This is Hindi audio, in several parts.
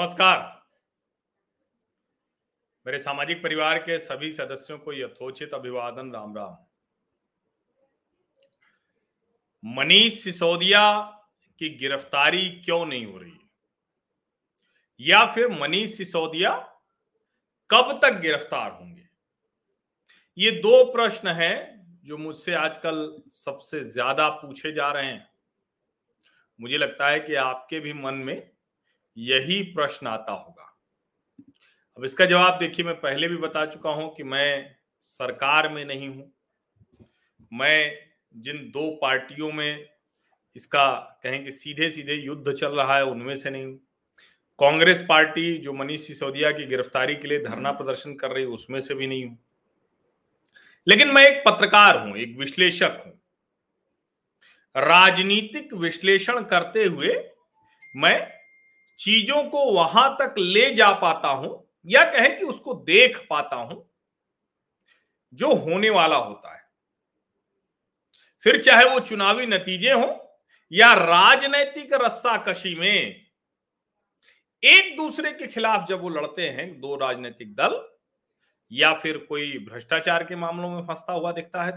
नमस्कार। मेरे सामाजिक परिवार के सभी सदस्यों को यथोचित अभिवादन, राम राम। मनीष सिसोदिया की गिरफ्तारी क्यों नहीं हो रही? या फिर मनीष सिसोदिया कब तक गिरफ़्तार होंगे? ये दो प्रश्न हैं जो मुझसे आजकल सबसे ज़्यादा पूछे जा रहे हैं। मुझे लगता है कि आपके भी मन में यही प्रश्न आता होगा। अब इसका जवाब देखिए, मैं पहले भी बता चुका हूँ कि मैं सरकार में नहीं हूँ। मैं जिन दो पार्टियों में इसका कहें कि सीधे सीधे युद्ध चल रहा है, उनमें से नहीं हूँ। कांग्रेस पार्टी जो मनीष सिसोदिया की गिरफ्तारी के लिए धरना प्रदर्शन कर रही उसमें से भी नहीं हूँ। लेकिन मैं एक पत्रकार हूँ, एक विश्लेषक हूँ। राजनीतिक विश्लेषण करते हुए मैं चीज़ों को वहाँ तक ले जा पाता हूँ या कहें कि उसको देख पाता हूँ, जो होने वाला होता है। फिर चाहे वो चुनावी नतीजे हो या राजनैतिक रस्साकशी में, एक दूसरे के खिलाफ जब वो लड़ते हैं, दो राजनीतिक दल, या फिर कोई भ्रष्टाचार के मामलों में फंसता हुआ दिखता है,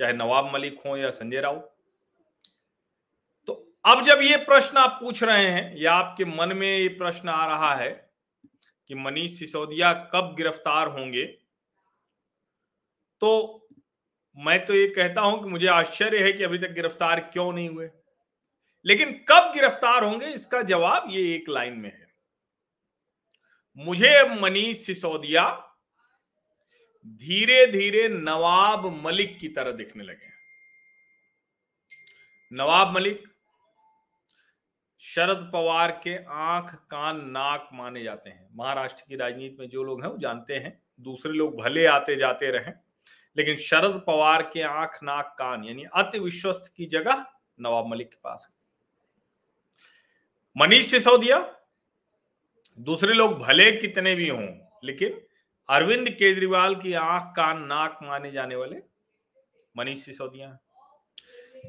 चाहे नवाब मलिक हो या संजय राउत। अब जब ये प्रश्न आप पूछ रहे हैं, या आपके मन में ये प्रश्न आ रहा है कि मनीष सिसोदिया कब गिरफ़्तार होंगे तो मैं तो ये कहता हूँ कि मुझे आश्चर्य है कि अभी तक गिरफ़्तार क्यों नहीं हुए। लेकिन कब गिरफ़्तार होंगे, इसका जवाब ये एक लाइन में है। मुझे मनीष सिसोदिया धीरे धीरे नवाब मलिक की तरह दिखने लगे नवाब मलिक शरद पवार के आँख, कान, नाक माने जाते हैं। महाराष्ट्र की राजनीति में जो लोग हैं वो जानते हैं, दूसरे लोग भले आते जाते रहे, लेकिन शरद पवार के आँख, नाक, कान, यानी अति विश्वस्त की जगह नवाब मलिक के पास है। मनीष सिसोदिया, दूसरे लोग भले कितने भी हों, लेकिन अरविंद केजरीवाल की आँख, कान, नाक माने जाने वाले मनीष सिसोदिया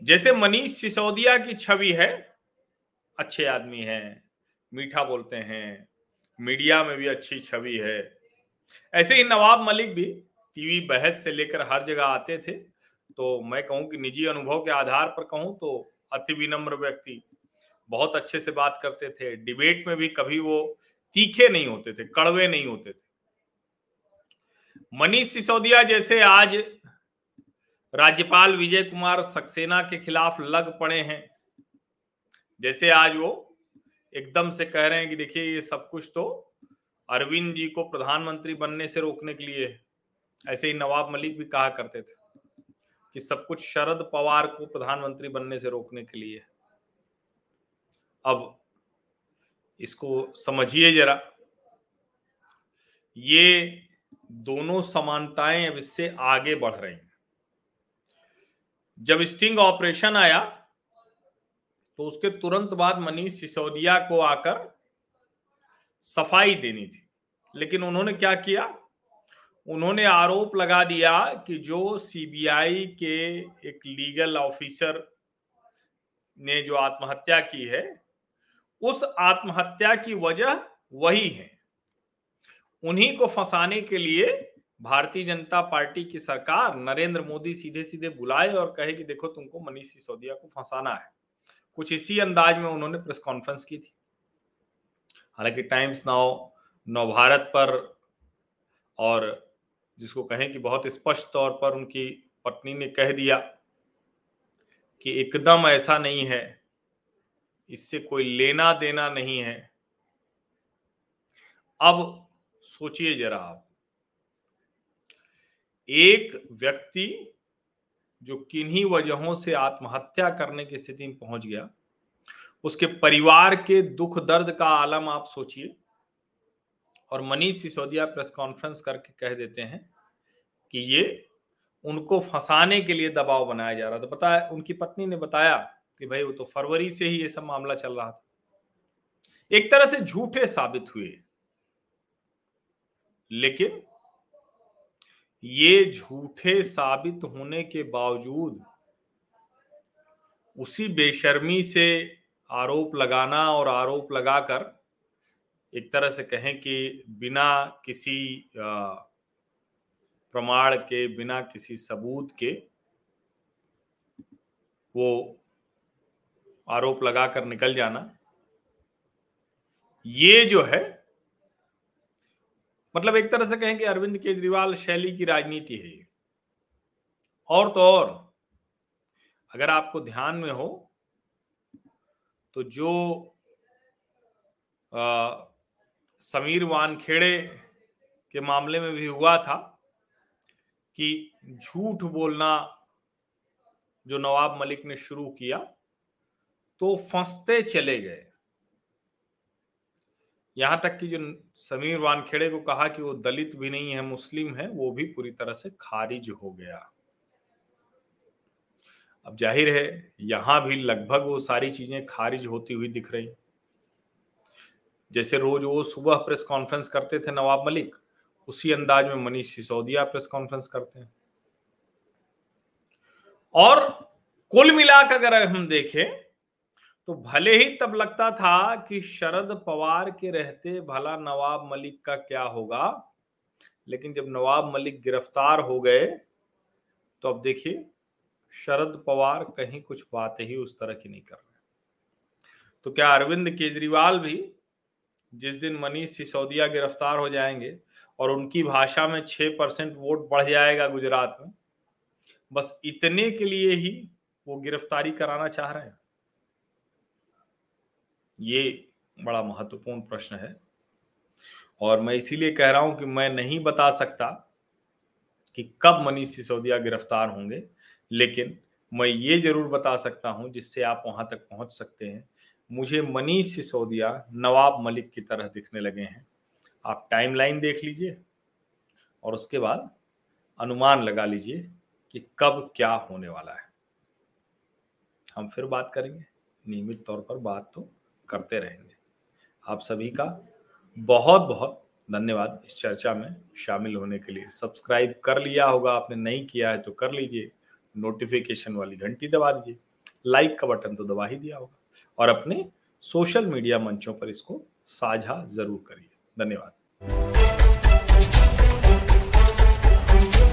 जैसे मनीष सिसोदिया की छवि है अच्छे आदमी हैं, मीठा बोलते हैं, मीडिया में भी अच्छी छवि है। ऐसे ही नवाब मलिक भी टीवी बहस से लेकर हर जगह आते थे तो मैं कहूँ कि निजी अनुभव के आधार पर कहूँ तो अति विनम्र व्यक्ति। बहुत अच्छे से बात करते थे, डिबेट में भी कभी वो तीखे नहीं होते थे, कड़वे नहीं होते थे। मनीष सिसोदिया जैसे आज राज्यपाल विजय कुमार सक्सेना के खिलाफ लग पड़े हैं। जैसे आज वो एकदम से कह रहे हैं कि देखिए, ये सब कुछ तो अरविंद जी को प्रधानमंत्री बनने से रोकने के लिए ऐसे ही नवाब मलिक भी कहा करते थे कि सब कुछ शरद पवार को प्रधानमंत्री बनने से रोकने के लिए। अब इसको समझिए जरा। ये दोनों समानताएँ अब इससे आगे बढ़ रही हैं। जब स्टिंग ऑपरेशन आया तो उसके तुरंत बाद मनीष सिसोदिया को आकर सफ़ाई देनी थी। लेकिन उन्होंने क्या किया? उन्होंने आरोप लगा दिया कि जो सीबीआई के एक लीगल ऑफिसर ने जो आत्महत्या की है, उस आत्महत्या की वजह वही है। उन्हीं को फंसाने के लिए भारतीय जनता पार्टी की सरकार नरेंद्र मोदी सीधे सीधे बुलाए और कहे कि देखो तुमको मनीष सिसोदिया को फंसाना है। कुछ इसी अंदाज में उन्होंने प्रेस कॉन्फ्रेंस की थी। हालाँकि टाइम्स नाउ नव भारत पर और जिसको कहें कि बहुत स्पष्ट तौर पर उनकी पत्नी ने कह दिया कि एकदम ऐसा नहीं है, इससे कोई लेना देना नहीं है। अब सोचिए जरा आप, एक व्यक्ति जो किन्हीं वजहों से आत्महत्या करने की स्थिति में पहुँच गया, उसके परिवार के दुख दर्द का आलम आप सोचिए। और मनीष सिसोदिया प्रेस कॉन्फ्रेंस करके कह देते हैं कि ये उनको फंसाने के लिए दबाव बनाया जा रहा था। है, उनकी पत्नी ने बताया कि भाई वो तो फरवरी से ही ये सब मामला चल रहा था। एक तरह से झूठे साबित हुए। लेकिन ये झूठे साबित होने के बावजूद उसी बेशर्मी से आरोप लगाना और आरोप लगाकर एक तरह से कहें कि बिना किसी प्रमाण के, बिना किसी सबूत के वो आरोप लगाकर निकल जाना। ये जो है मतलब एक तरह से कहें कि अरविंद केजरीवाल शैली की राजनीति है और तो और अगर आपको ध्यान में हो तो जो आ, समीर वानखेड़े के मामले में भी हुआ था कि झूठ बोलना जो नवाब मलिक ने शुरू किया तो फंसते चले गए। यहाँ तक कि जो समीर वानखेड़े को कहा कि वो दलित भी नहीं है, मुस्लिम है, वो भी पूरी तरह से खारिज हो गया। अब ज़ाहिर है, यहाँ भी लगभग वो सारी चीज़ें खारिज होती हुई दिख रही। जैसे रोज वो सुबह प्रेस कॉन्फ्रेंस करते थे नवाब मलिक, उसी अंदाज में मनीष सिसोदिया प्रेस कॉन्फ्रेंस करते हैं। और कुल मिलाकर अगर हम देखें तो भले ही तब लगता था कि शरद पवार के रहते भला नवाब मलिक का क्या होगा, लेकिन जब नवाब मलिक गिरफ़्तार हो गए तो अब देखिए, शरद पवार कहीं कुछ बात ही उस तरह की नहीं कर रहे तो क्या अरविंद केजरीवाल भी जिस दिन मनीष सिसोदिया गिरफ़्तार हो जाएँगे और उनकी भाषा में छह परसेंट वोट बढ़ जाएगा गुजरात में, बस इतने के लिए ही वो गिरफ्तारी कराना चाह रहे हैं। ये बड़ा महत्वपूर्ण प्रश्न है। और मैं इसीलिए कह रहा हूँ कि मैं नहीं बता सकता कि कब मनीष सिसोदिया गिरफ़्तार होंगे, लेकिन मैं ये ज़रूर बता सकता हूँ जिससे आप वहाँ तक पहुँच सकते हैं। मुझे मनीष सिसोदिया, नवाब मलिक की तरह दिखने लगे हैं। आप टाइमलाइन देख लीजिए और उसके बाद अनुमान लगा लीजिए कि कब क्या होने वाला है। हम फिर बात करेंगे। नियमित तौर पर बात तो करते रहेंगे। आप सभी का बहुत बहुत धन्यवाद इस चर्चा में शामिल होने के लिए। सब्सक्राइब कर लिया होगा, आपने नहीं किया है तो कर लीजिए। नोटिफिकेशन वाली घंटी दबा दीजिए। लाइक का बटन तो दबा ही दिया होगा। और अपने सोशल मीडिया मंचों पर इसको साझा ज़रूर करिए। धन्यवाद।